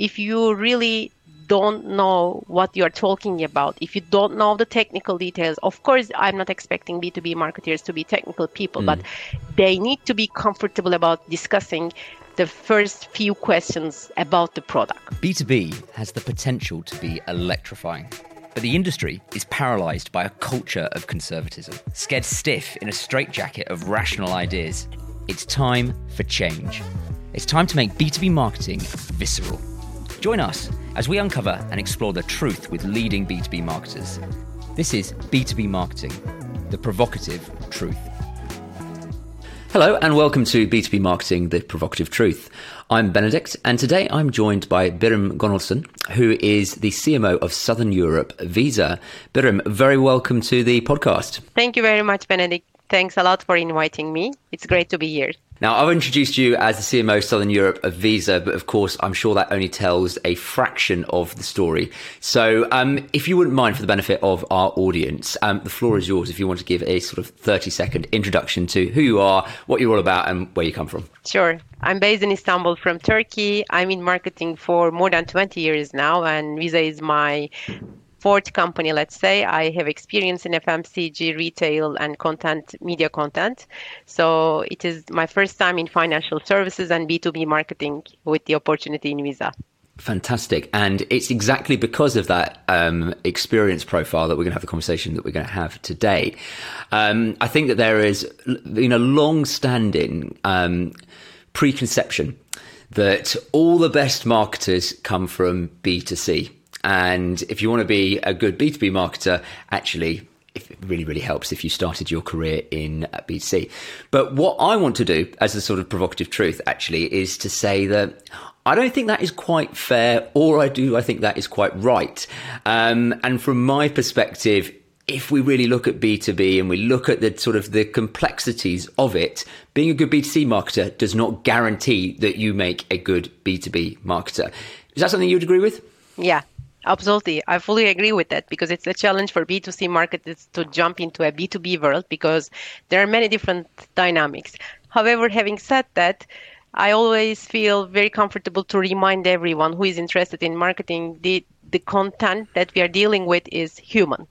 if you really don't know what you're talking about, if you don't know the technical details, of course, I'm not expecting B2B marketers to be technical people, mm. but they need to be comfortable about discussing the first few questions about the product. B2B has the potential to be electrifying. But the industry is paralysed by a culture of conservatism, scared stiff in a straitjacket of rational ideas. It's time for change. It's time to make B2B marketing visceral. Join us as we uncover and explore the truth with leading B2B marketers. This is B2B Marketing, the provocative truth. Hello, and welcome to B2B Marketing, the provocative truth. I'm Benedict, and today I'm joined by Birim Gonulsen, who is the CMO of Southern Europe Visa. Birim, very welcome to the podcast. Thank you very much, Benedict. Thanks a lot for inviting me. It's great to be here. Now, I've introduced you as the CMO Southern Europe of Visa, but of course, I'm sure that only tells a fraction of the story. So, um, if you wouldn't mind, for the benefit of our audience, um, the floor is yours if you want to give a sort of 30 second introduction to who you are, what you're all about, and where you come from. Sure. I'm based in Istanbul from Turkey. I'm in marketing for more than 20 years now, and Visa is my fourth company, let's say, I have experience in FMCG, retail, and content, media content. So it is my first time in financial services and B2B marketing with the opportunity in Visa. Fantastic. And it's exactly because of that um, experience profile that we're going to have the conversation that we're going to have today. Um, I think that there is, you know, long standing um, preconception that all the best marketers come from B2C. And if you want to be a good B2B marketer, actually, it really, really helps if you started your career in B2C. But what I want to do as a sort of provocative truth actually is to say that I don't think that is quite fair, or I do, I think that is quite right. Um, and from my perspective, if we really look at B2B and we look at the sort of the complexities of it, being a good B2C marketer does not guarantee that you make a good B2B marketer. Is that something you'd agree with? Yeah, Absolutely. I fully agree with that because it's a challenge for B2C marketers to jump into a B2B world because there are many different dynamics. However, having said that, I always feel very comfortable to remind everyone who is interested in marketing the, the content that we are dealing with is human.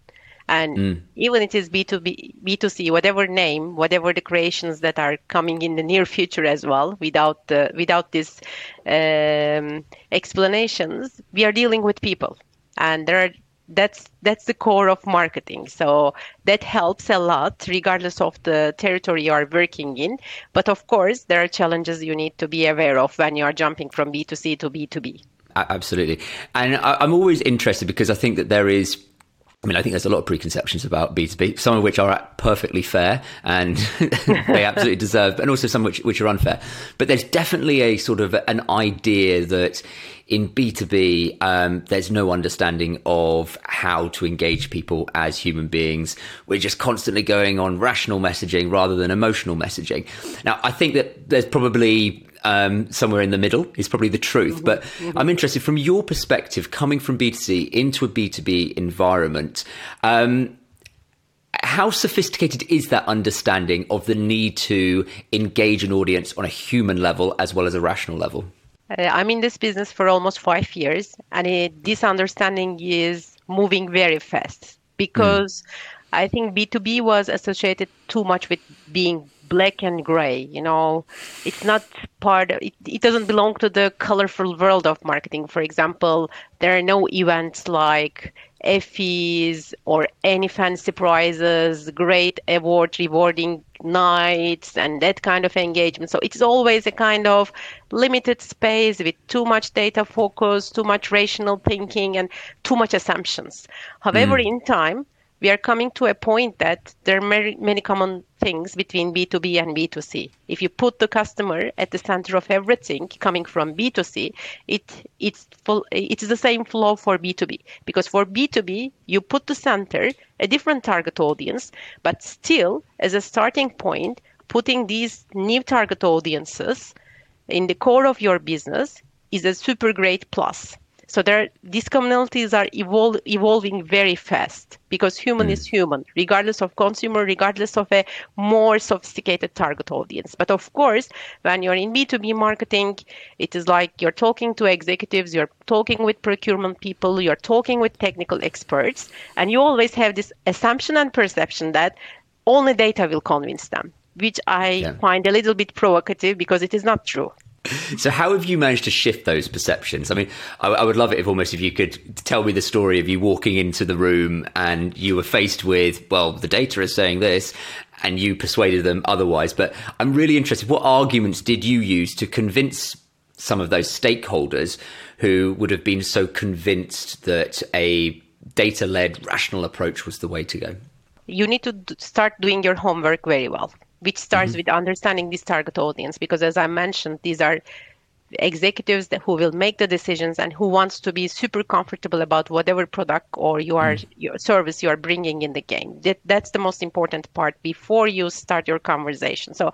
And mm. even it is B2B, B2C, whatever name, whatever the creations that are coming in the near future as well, without the, without these um, explanations, we are dealing with people, and there are that's that's the core of marketing. So that helps a lot regardless of the territory you are working in. But of course there are challenges you need to be aware of when you are jumping from b2c to b2b absolutely. And i'm always interested because i think that there is I mean, I think there's a lot of preconceptions about B2B, some of which are perfectly fair and they absolutely deserve, and also some which, which are unfair. But there's definitely a sort of an idea that in B2B, um, there's no understanding of how to engage people as human beings. We're just constantly going on rational messaging rather than emotional messaging. Now, I think that there's probably um, somewhere in the middle is probably the truth. Mm-hmm, but mm-hmm. I'm interested from your perspective, coming from B2C into a B2B environment. Um, how sophisticated is that understanding of the need to engage an audience on a human level as well as a rational level? Uh, I'm in this business for almost five years, and it, this understanding is moving very fast because mm. I think B2B was associated too much with being black and gray you know it's not part of, it, it doesn't belong to the colorful world of marketing for example there are no events like Effies or any fancy prizes great award rewarding nights and that kind of engagement so it's always a kind of limited space with too much data focus too much rational thinking and too much assumptions however mm. in time we are coming to a point that there are many, many common things between B2B and B2C. If you put the customer at the center of everything coming from B2C, it it's full, it's the same flow for B2B because for B2B you put the center a different target audience, but still as a starting point, putting these new target audiences in the core of your business is a super great plus. So there, these communities are evol- evolving very fast because human mm. is human, regardless of consumer, regardless of a more sophisticated target audience. But of course, when you're in B2B marketing, it is like you're talking to executives, you're talking with procurement people, you're talking with technical experts, and you always have this assumption and perception that only data will convince them, which I yeah. find a little bit provocative because it is not true. So, how have you managed to shift those perceptions? I mean, I, I, would love it if almost if you could tell me the story of you walking into the room and you were faced with, well, the data is saying this, and you persuaded them otherwise. But I'm really interested. What arguments did you use to convince some of those stakeholders who would have been so convinced that a data led, rational approach was the way to go? You need to start doing your homework very well which starts mm-hmm. with understanding this target audience because as i mentioned these are executives that, who will make the decisions and who wants to be super comfortable about whatever product or you are mm. your service you are bringing in the game that, that's the most important part before you start your conversation so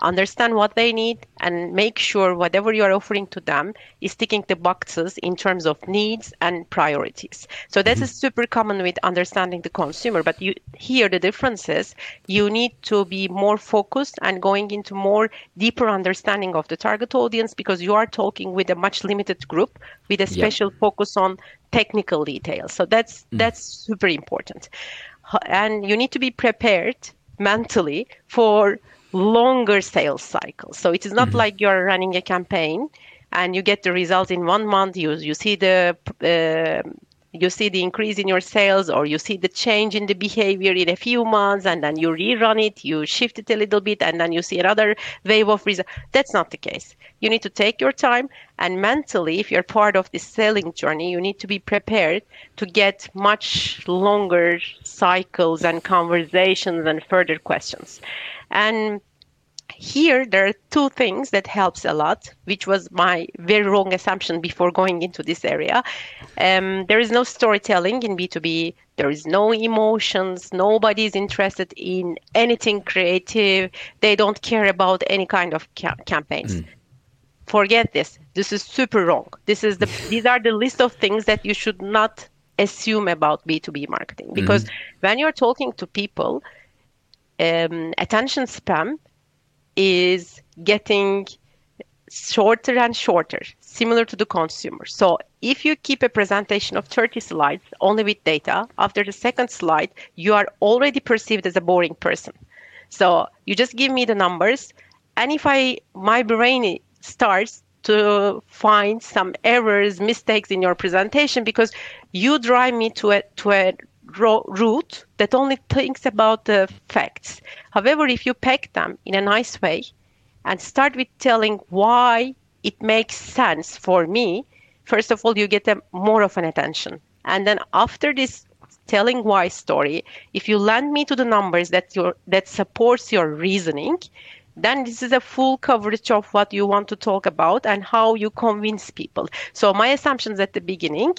understand what they need and make sure whatever you are offering to them is ticking the boxes in terms of needs and priorities so this mm-hmm. is super common with understanding the consumer but you here the difference is you need to be more focused and going into more deeper understanding of the target audience because you are talking with a much limited group with a special yep. focus on technical details so that's mm. that's super important and you need to be prepared mentally for longer sales cycle. So it is not mm-hmm. like you're running a campaign and you get the result in one month. You you see the uh, you see the increase in your sales or you see the change in the behavior in a few months and then you rerun it you shift it a little bit and then you see another wave of results. That's not the case. You need to take your time and mentally if you're part of this selling journey you need to be prepared to get much longer cycles and conversations and further questions. And here there are two things that helps a lot which was my very wrong assumption before going into this area. Um, there is no storytelling in b2b there is no emotions. Nobody is interested in anything creative. They don't care about any kind of ca- campaigns. Mm. forget this. This is super wrong. This is the these are the list of things that you should not assume about b2b marketing. Because mm. when you're talking to people um, attention span is getting shorter and shorter, similar to the consumer. So if you keep a presentation of 30 slides only with data, after the second slide, you are already perceived as a boring person. So you just give me the numbers, and if I my brain starts to find some errors, mistakes in your presentation because you drive me to a to a route that only thinks about the facts. However, if you pack them in a nice way and start with telling why it makes sense for me, first of all, you get a, more of an attention. And then after this telling why story, if you land me to the numbers that your that supports your reasoning, then this is a full coverage of what you want to talk about and how you convince people. So my assumptions at the beginning,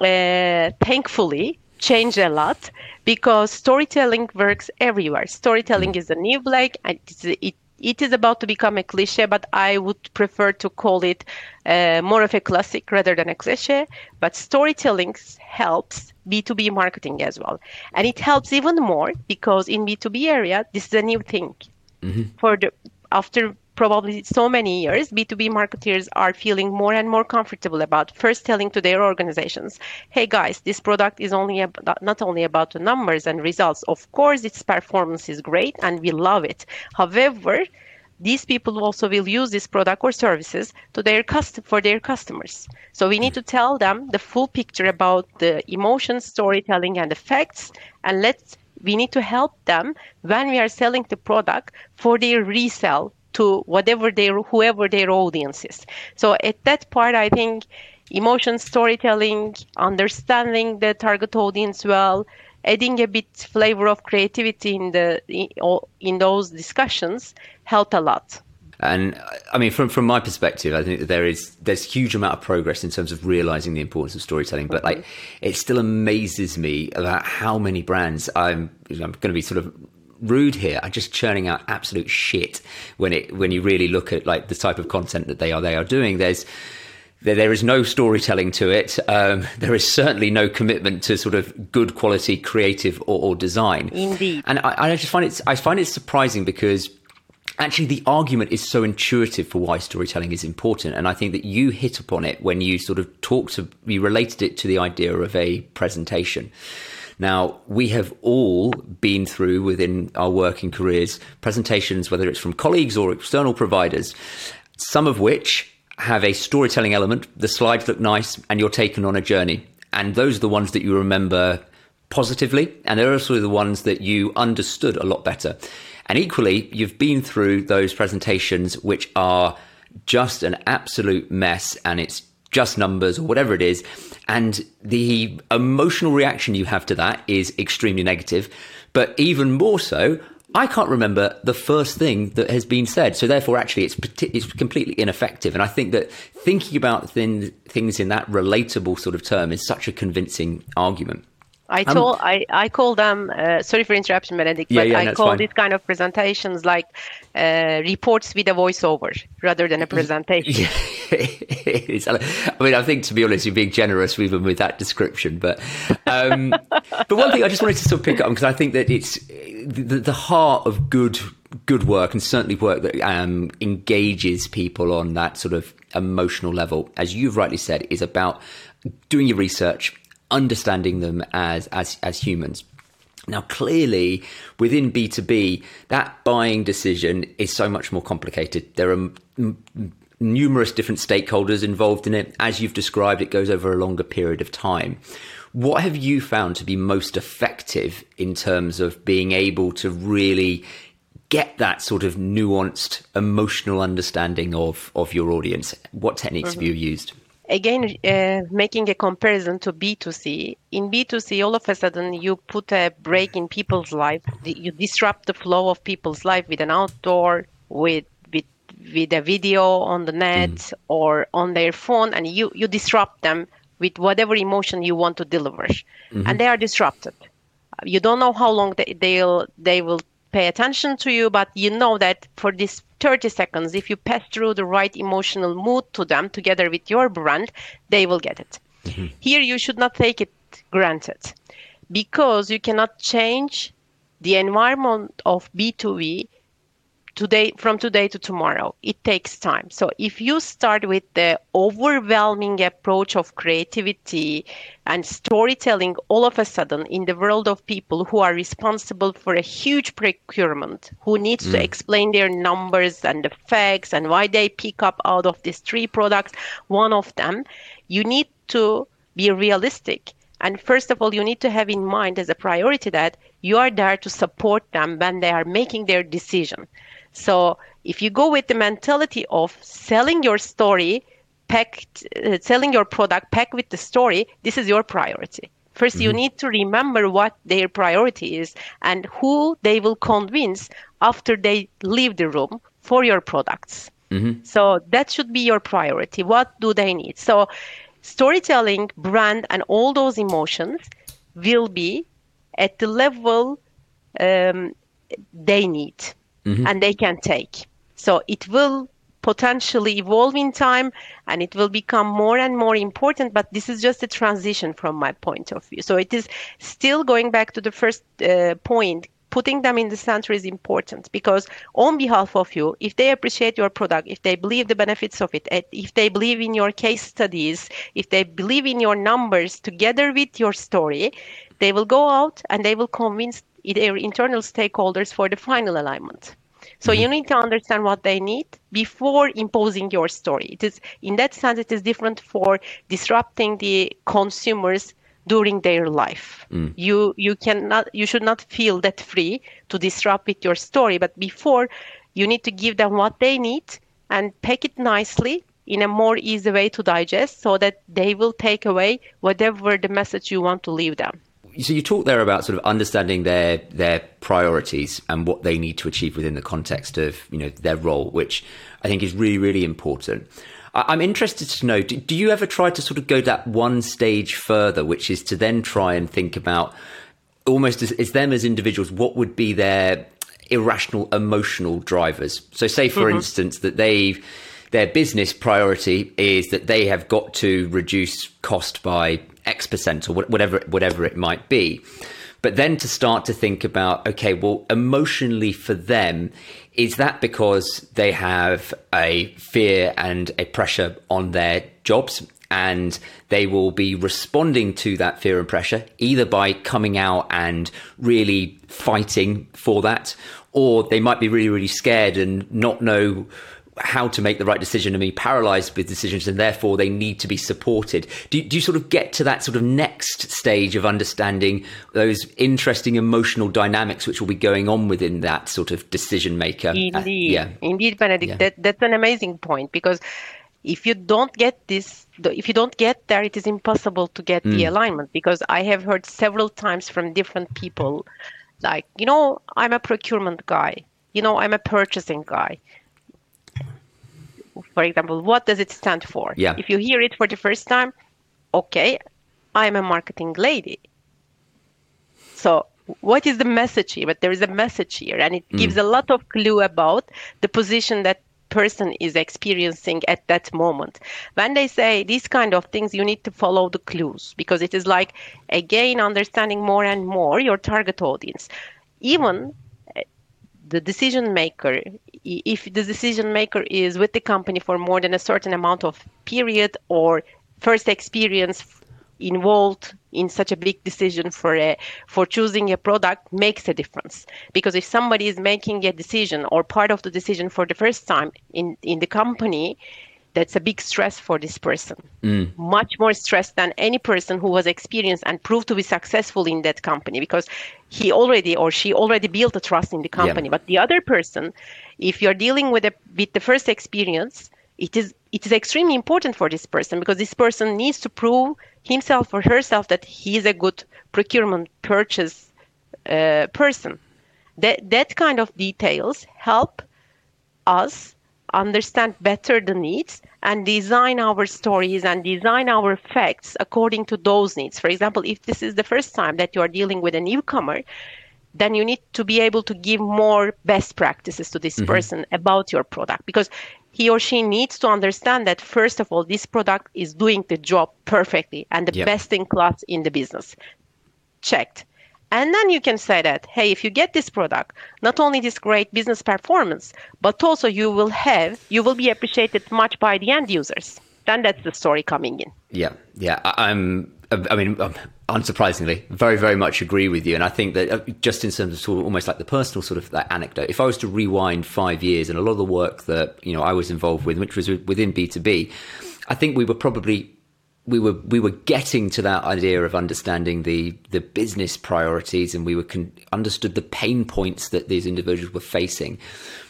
uh, thankfully, changed a lot because storytelling works everywhere. Storytelling mm. is a new black. It, it is about to become a cliche, but I would prefer to call it uh, more of a classic rather than a cliche. But storytelling helps B2B marketing as well. And it helps even more because in B2B area, this is a new thing. Mm-hmm. For the after probably so many years, B2B marketers are feeling more and more comfortable about first telling to their organizations, hey guys, this product is only about, not only about the numbers and results. Of course, its performance is great and we love it. However, these people also will use this product or services to their cust- for their customers. So we need to tell them the full picture about the emotion, storytelling, and the facts, and let's we need to help them when we are selling the product for their resale to whatever their whoever their audience is. So at that part, I think emotion storytelling, understanding the target audience well, adding a bit flavor of creativity in the in, in those discussions helped a lot. And I mean, from from my perspective, I think that there is there's huge amount of progress in terms of realizing the importance of storytelling. But like, mm-hmm. it still amazes me about how many brands I'm I'm going to be sort of rude here are just churning out absolute shit when it when you really look at like the type of content that they are they are doing. There's there, there is no storytelling to it. Um, there is certainly no commitment to sort of good quality creative or, or design. Indeed. And I, I just find it I find it surprising because actually the argument is so intuitive for why storytelling is important and i think that you hit upon it when you sort of talked to you related it to the idea of a presentation now we have all been through within our working careers presentations whether it's from colleagues or external providers some of which have a storytelling element. The slides look nice and you're taken on a journey. And those are the ones that you remember positively. And they're also the ones that you understood a lot better. And equally, you've been through those presentations which are just an absolute mess and it's just numbers or whatever it is. And the emotional reaction you have to that is extremely negative. But even more so, I can't remember the first thing that has been said. So therefore, actually, it's it's completely ineffective. And I think that thinking about thin, things in that relatable sort of term is such a convincing argument. I told um, I, I call them uh, sorry for interruption, Benedict, yeah, but yeah, I call fine. these kind of presentations like uh, reports with a voiceover rather than a presentation. Yeah, I mean, I think to be honest, you're being generous even with that description. But um, but one thing I just wanted to sort of pick up on because I think that it's the, the, heart of good good work and certainly work that um, engages people on that sort of emotional level, as you've rightly said, is about doing your research understanding them as as as humans. Now, clearly, within B2B, that buying decision is so much more complicated. There are m- numerous different stakeholders involved in it. As you've described, it goes over a longer period of time. What have you found to be most effective in terms of being able to really get that sort of nuanced emotional understanding of, of your audience? What techniques mm-hmm. have you used? Again uh, making a comparison to b2c in b2c all of a sudden you put a break in people's life you disrupt the flow of people's life with an outdoor with with with a video on the net mm. or on their phone and you you disrupt them with whatever emotion you want to deliver mm-hmm. and they are disrupted you don't know how long they, they'll they will pay attention to you but you know that for this 30 seconds, if you pass through the right emotional mood to them together with your brand, they will get it. Mm-hmm. Here, you should not take it granted because you cannot change the environment of B2B today from today to tomorrow it takes time so if you start with the overwhelming approach of creativity and storytelling all of a sudden in the world of people who are responsible for a huge procurement who needs mm. to explain their numbers and the facts and why they pick up out of these three products one of them you need to be realistic and first of all, you need to have in mind as a priority that you are there to support them when they are making their decision. So if you go with the mentality of selling your story, packed, uh, selling your product packed with the story, this is your priority. 1st mm-hmm. you need to remember what their priority is and who they will convince after they leave the room for your products. Mm-hmm. So that should be your priority. What do they need? So storytelling, brand, and all those emotions will be at the level um, they need mm-hmm. and they can take. So it will potentially evolve in time and it will become more and more important but this is just a transition from my point of view so it is still going back to the first uh, point putting them in the center is important because on behalf of you if they appreciate your product if they believe the benefits of it if they believe in your case studies if they believe in your numbers together with your story they will go out and they will convince their internal stakeholders for the final alignment. So mm-hmm. you need to understand what they need before imposing your story. It is in that sense it is different for disrupting the consumers during their life. Mm. You you cannot you should not feel that free to disrupt with your story, but before you need to give them what they need and pack it nicely in a more easy way to digest so that they will take away whatever the message you want to leave them so you talk there about sort of understanding their their priorities and what they need to achieve within the context of you know their role, which I think is really really important. I'm interested to know: do, do you ever try to sort of go that one stage further, which is to then try and think about almost as, as them as individuals, what would be their irrational emotional drivers? So, say for mm-hmm. instance that they've their business priority is that they have got to reduce cost by X percent or whatever whatever it might be. But then to start to think about, okay, well, emotionally for them, is that because they have a fear and a pressure on their jobs and they will be responding to that fear and pressure either by coming out and really fighting for that or they might be really really scared and not know how to make the right decision and be paralyzed with decisions and therefore they need to be supported. Do, do you sort of get to that sort of next stage of understanding those interesting emotional dynamics which will be going on within that sort of decision maker? Indeed. uh, yeah. Indeed benedict. Yeah. that, that's an amazing point because if you don't get this if you don't get there it is impossible to get mm. the alignment because i have heard several times from different people like you know i'm a procurement guy. You know i'm a purchasing guy for example, what does it stand for? Yeah. If you hear it for the first time, okay, I'm a marketing lady. So what is the message here? But there is a message here, and it mm. gives a lot of clue about the position that person is experiencing at that moment. When they say these kind of things, you need to follow the clues because it is like again understanding more and more your target audience. Even the decision maker if the decision maker is with the company for more than a certain amount of period or first experience involved in such a big decision for a for choosing a product makes a difference. Because if somebody is making a decision or part of the decision for the first time in in the company that's a big stress for this person. Mm. Much more stress than any person who was experienced and proved to be successful in that company because he already or she already built a trust in the company. Yeah. But the other person, if you're dealing with a with the first experience, it is it is extremely important for this person because this person needs to prove himself or herself that he is a good procurement purchase uh, person. That that kind of details help us understand better the needs and design our stories and design our effects according to those needs. For example, if this is the first time that you are dealing with a newcomer, then you need to be able to give more best practices to this mm-hmm. person about your product because he or she needs to understand that first of all this product is doing the job perfectly and the yep. best in class in the business checked and then you can say that, hey, if you get this product, not only this great business performance, but also you will have, you will be appreciated much by the end users. Then that's the story coming in. Yeah, yeah. I, am I mean, um, unsurprisingly, very, very much agree with you. And I think that uh, just in terms of sort of almost like the personal sort of that anecdote, if I was to rewind five years and a lot of the work that, you know, I was involved with, which was within B2B, I think we were probably we were we were getting to that idea of understanding the the business priorities and we were con- understood the pain points that these individuals were facing.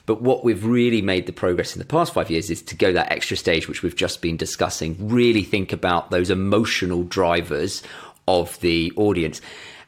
But what we've really made the progress in the past 5 years is to go that extra stage which we've just been discussing really think about those emotional drivers of the audience.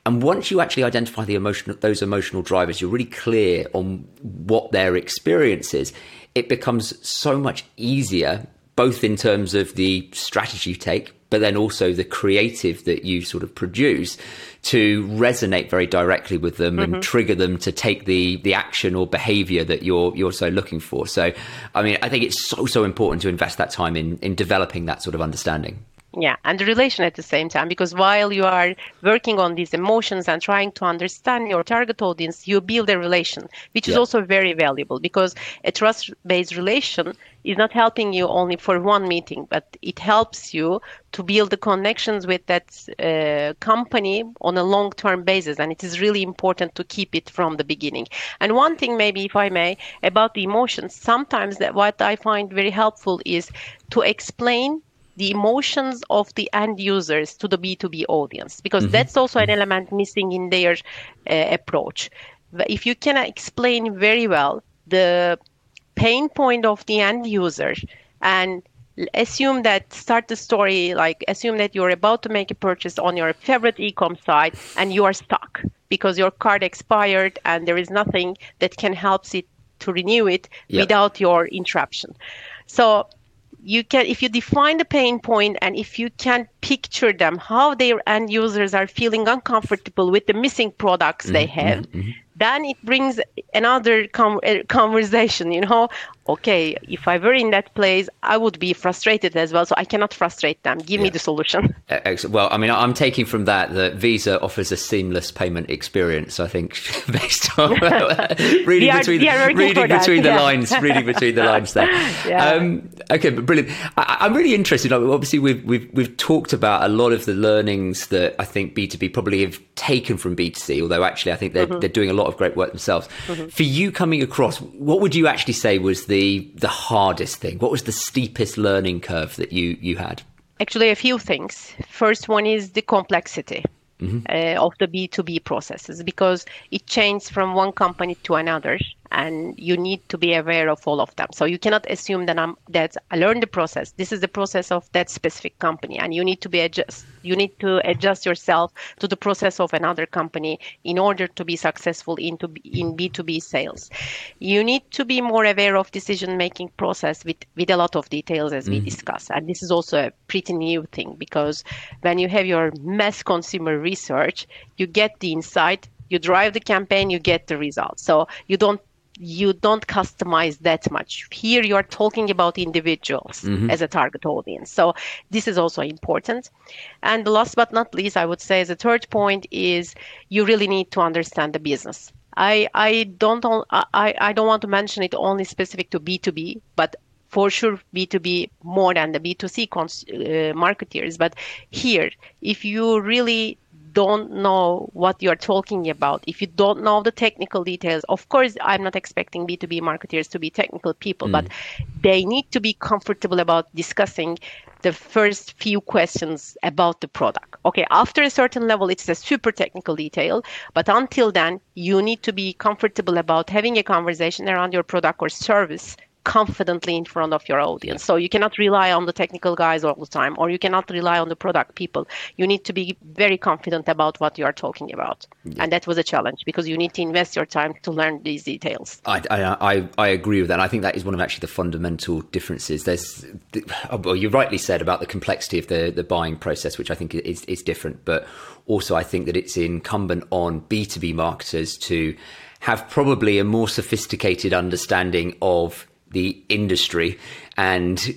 And once you actually identify the emotional those emotional drivers you're really clear on what their experience is. It becomes so much easier both in terms of the strategy you take but then also the creative that you sort of produce to resonate very directly with them mm-hmm. and trigger them to take the the action or behavior that you're you're so looking for. So, I mean, I think it's so so important to invest that time in in developing that sort of understanding. Yeah, and the relation at the same time, because while you are working on these emotions and trying to understand your target audience, you build a relation, which yeah. is also very valuable because a trust based relation is not helping you only for one meeting, but it helps you to build the connections with that uh, company on a long term basis. And it is really important to keep it from the beginning. And one thing, maybe, if I may, about the emotions, sometimes that what I find very helpful is to explain the emotions of the end users to the B2B audience, because mm-hmm. that's also an element missing in their uh, approach. If you can explain very well the pain point of the end user and assume that start the story like assume that you're about to make a purchase on your favorite e-com site and you are stuck because your card expired and there is nothing that can help it to renew it without your interruption so you can if you define the pain point and if you can picture them how their end users are feeling uncomfortable with the missing products mm-hmm, they have mm-hmm. Then it brings another com- uh, conversation you know okay if i were in that place i would be frustrated as well so i cannot frustrate them give yeah. me the solution well i mean i'm taking from that that visa offers a seamless payment experience i think based on reading are, between, reading between the yeah. lines reading between the lines there yeah. um, okay but brilliant I, am really interested obviously we've, we've we've talked about a lot of the learnings that i think b2b probably have taken from b2c although actually i think they're, mm-hmm. they're doing a lot of great work themselves mm-hmm. for you coming across what would you actually say was the the the hardest thing? What was the steepest learning curve that you you had? Actually, a few things. First one is the complexity. Mm-hmm. Uh, of the B2B processes because it changes from one company to another and you need to be aware of all of them. So you cannot assume that I'm that I learned the process. This is the process of that specific company, and you need to be adjust. You need to adjust yourself to the process of another company in order to be successful into in B2B sales. You need to be more aware of decision making process with with a lot of details as mm. we discuss. And this is also a pretty new thing because when you have your mass consumer research, you get the insight you drive the campaign you get the results so you don't you don't customize that much. Here you are talking about individuals mm-hmm. as a target audience. So this is also important. And last but not least, I would say the third point is you really need to understand the business. I, I don't I, I don't want to mention it only specific to B2B, but for sure B2B more than the B2C cons- uh, marketeers. But here, if you really don't know what you're talking about, if you don't know the technical details, of course, I'm not expecting B2B marketers to be technical people, mm. but they need to be comfortable about discussing the first few questions about the product. Okay, after a certain level, it's a super technical detail, but until then, you need to be comfortable about having a conversation around your product or service confidently in front of your audience. So you cannot rely on the technical guys all the time, or you cannot rely on the product people. You need to be very confident about what you are talking about, yeah. and that was a challenge because you need to invest your time to learn these details. I, I, I agree with that. I think that is one of actually the fundamental differences. There's, oh, well, you rightly said about the complexity of the the buying process, which I think is is different, but also I think that it's incumbent on B two B marketers to have probably a more sophisticated understanding of the industry. And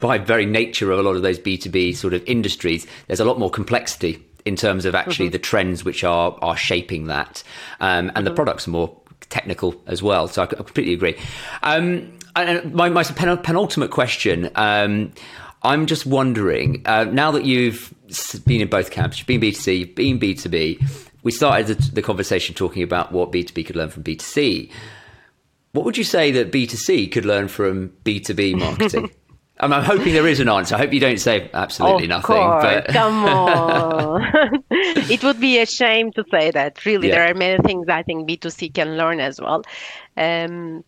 by very nature of a lot of those B2B sort of industries, there's a lot more complexity in terms of actually mm-hmm. the trends which are are shaping that. Um, and mm-hmm. the products are more technical as well. So I completely agree. Um, and my, my penultimate question. Um, I'm just wondering, uh, now that you've been in both camps, you've been B2C, you've been B2B, we started the, the conversation talking about what B2B could learn from B2C. What would you say that B2C could learn from B2B marketing? I'm, I'm, hoping there is an answer. I hope you don't say absolutely of nothing. Course. But... Come on. it would be a shame to say that. Really, yeah. there are many things I think B2C can learn as well. Um,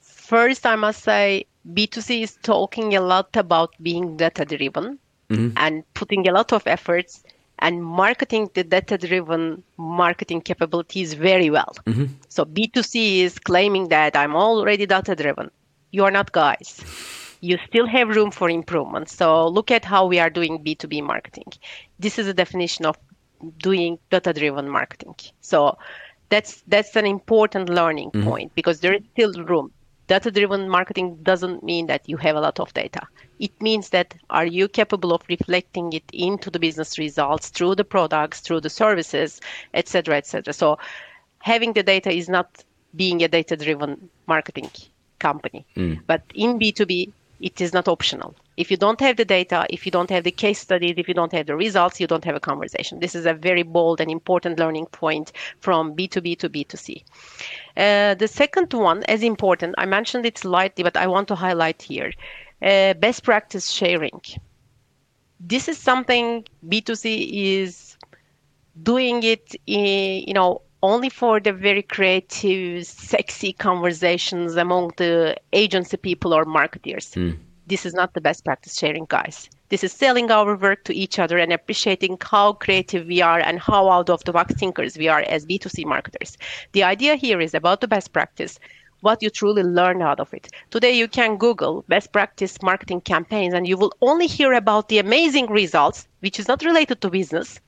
first, I must say B2C is talking a lot about being data driven mm-hmm. and putting a lot of efforts and marketing the data driven marketing capabilities very well. Mm-hmm. So B2C is claiming that I'm already data driven. You are not, guys. You still have room for improvement. So look at how we are doing B2B marketing. This is a definition of doing data driven marketing. So that's that's an important learning mm-hmm. point because there is still room data driven marketing doesn't mean that you have a lot of data. It means that are you capable of reflecting it into the business results through the products through the services etc etc so having the data is not being a data driven marketing company. Mm. but in b2b it is not optional. If you don't have the data if you don't have the case studies if you don't have the results you don't have a conversation. This is a very bold and important learning point from b2b to b2c uh, the second one as important. I mentioned it slightly but i want to highlight here. Uh, best practice sharing. This is something b2c is doing it in, you know only for the very creative sexy conversations among the agency people or marketers mm this is not the best practice sharing, guys. This is selling our work to each other and appreciating how creative we are and how out of the box thinkers we are as B2C marketers. The idea here is about the best practice, what you truly learn out of it. Today, you can Google best practice marketing campaigns and you will only hear about the amazing results, which is not related to business.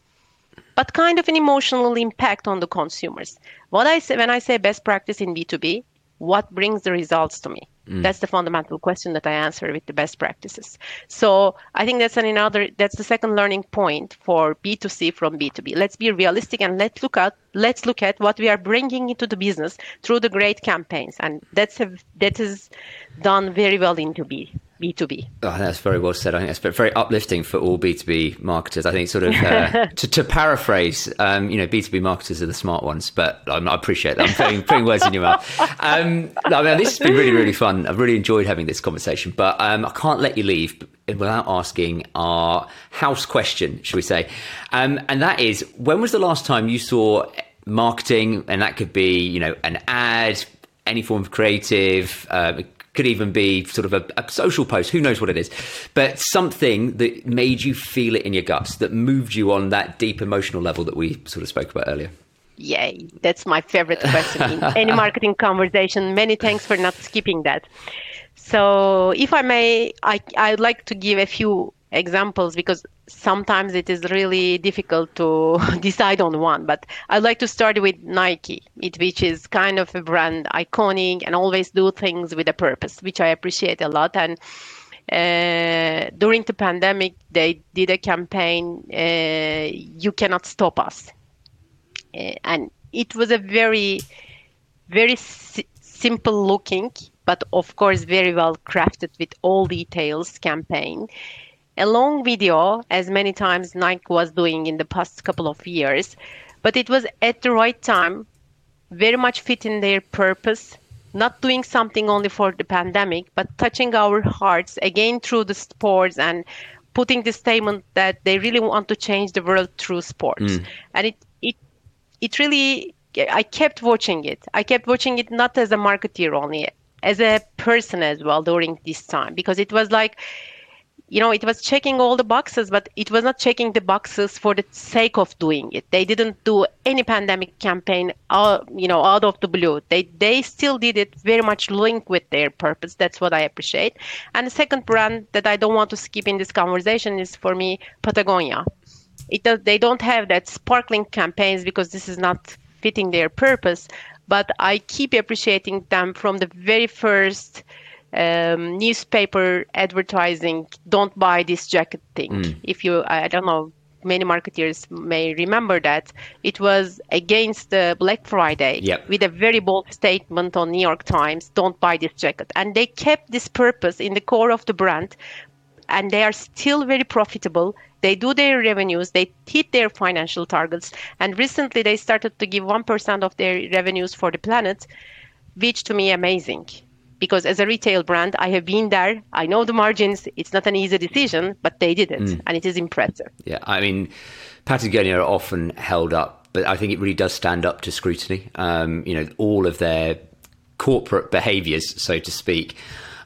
But kind of an emotional impact on the consumers. What I say when I say best practice in B2B, what brings the results to me? Mm. That's the fundamental question that I answer with the best practices. So I think that's an another that's the second learning point for B2C from B2B. Let's be realistic and let's look at let's look at what we are bringing into the business through the great campaigns, and that's a, that is done very well into B. B2B. Oh, that's very well said. I think that's very uplifting for all B2B marketers. I think, sort of, uh, to, to, paraphrase, um, you know, B2B marketers are the smart ones, but I appreciate that. I'm putting, putting words in your mouth. Um, I mean, this has been really, really fun. I've really enjoyed having this conversation, but um, I can't let you leave without asking our house question, should we say? Um, and that is, when was the last time you saw marketing, and that could be, you know, an ad, any form of creative, uh, could even be sort of a, a, social post, who knows what it is, but something that made you feel it in your guts, that moved you on that deep emotional level that we sort of spoke about earlier. Yay, that's my favorite question in any marketing conversation. Many thanks for not skipping that. So, if I may, I, I'd like to give a few examples because sometimes it is really difficult to decide on one. But I'd like to start with Nike, it, which is kind of a brand iconic and always do things with a purpose, which I appreciate a lot. And uh, during the pandemic, they did a campaign, uh, "You cannot stop us," uh, and it was a very, very si- simple looking, but of course very well crafted with all details campaign a long video, as many times Nike was doing in the past couple of years, but it was at the right time, very much fitting their purpose, not doing something only for the pandemic, but touching our hearts again through the sports and putting the statement that they really want to change the world through sports. Mm. And it it it really I kept watching it. I kept watching it not as a marketeer only, as a person as well during this time because it was like you know, it was checking all the boxes, but it was not checking the boxes for the sake of doing it. They didn't do any pandemic campaign, out, you know, out of the blue. They they still did it very much linked with their purpose. That's what I appreciate. And the second brand that I don't want to skip in this conversation is for me Patagonia. It does, they don't have that sparkling campaigns because this is not fitting their purpose. But I keep appreciating them from the very first um, newspaper advertising don't buy this jacket thing. Mm. if you i don't know many marketeers may remember that. It was against the black friday yep. with a very bold statement on new york times don't buy this jacket. And they kept this purpose in the core of the brand and they are still very profitable. They do their revenues they hit their financial targets and recently they started to give 1% of their revenues for the planet which to me amazing because as a retail brand, I have been there. I know the margins. It's not an easy decision, but they did it, mm. and it is impressive. Yeah, I mean, Patagonia are often held up, but I think it really does stand up to scrutiny. Um, you know, all of their corporate behaviours, so to speak,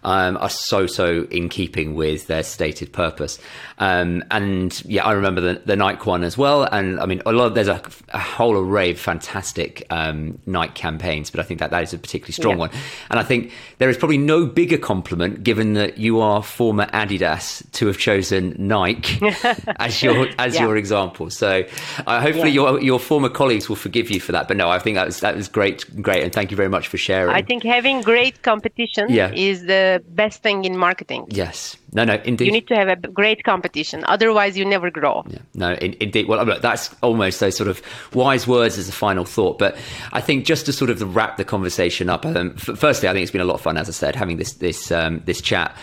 um, are so so in keeping with their stated purpose. Um, and yeah, I remember the, the Nike one as well. And I mean, a lot of, there's a, a whole array of fantastic um, Nike campaigns, but I think that that is a particularly strong yeah. one. And I think there is probably no bigger compliment, given that you are former Adidas, to have chosen Nike as your as yeah. your example. So uh, hopefully yeah. your your former colleagues will forgive you for that. But no, I think that was that was great, great, and thank you very much for sharing. I think having great competition is the best thing in marketing. Yes. No, no, indeed. You need to have a great competition. Otherwise, you never grow. Yeah. No, in, indeed. Well, look, that's almost those sort of wise words as a final thought. But I think just to sort of wrap the conversation up, um, f- firstly, I think it's been a lot of fun, as I said, having this this um, this chat.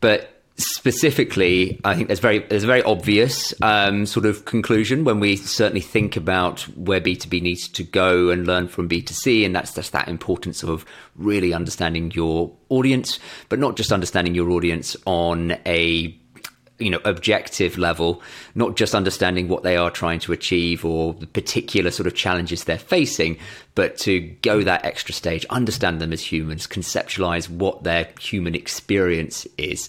But specifically, I think there's very there's a very obvious um, sort of conclusion when we certainly think about where B2B needs to go and learn from B2C, and that's just that importance of really understanding your audience, but not just understanding your audience on a you know objective level not just understanding what they are trying to achieve or the particular sort of challenges they're facing but to go that extra stage understand them as humans conceptualize what their human experience is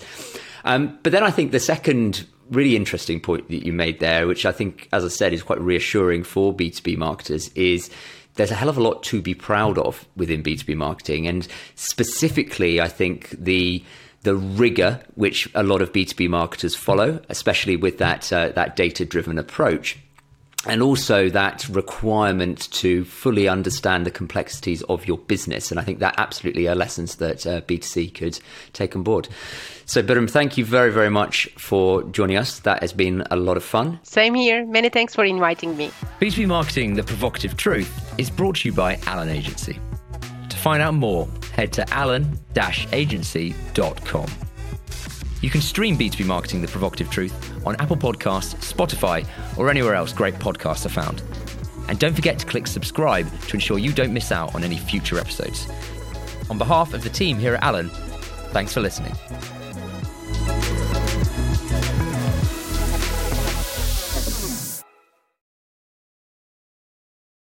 um, but then I think the second really interesting point that you made there, which I think, as I said, is quite reassuring for B2B marketers, is there's a hell of a lot to be proud of within B2B marketing. And specifically, I think the the rigor which a lot of B2B marketers follow, especially with that uh, that data driven approach. And also that requirement to fully understand the complexities of your business. And I think that absolutely are lessons that uh, B2C could take on board. So, Birim, thank you very, very much for joining us. That has been a lot of fun. Same here. Many thanks for inviting me. B2B Marketing, The Provocative Truth is brought to you by Alan Agency. To find out more, head to alan-agency.com. You can stream B2B Marketing The Provocative Truth on Apple Podcasts, Spotify, or anywhere else great podcasts are found. And don't forget to click subscribe to ensure you don't miss out on any future episodes. On behalf of the team here at Alan, thanks for listening.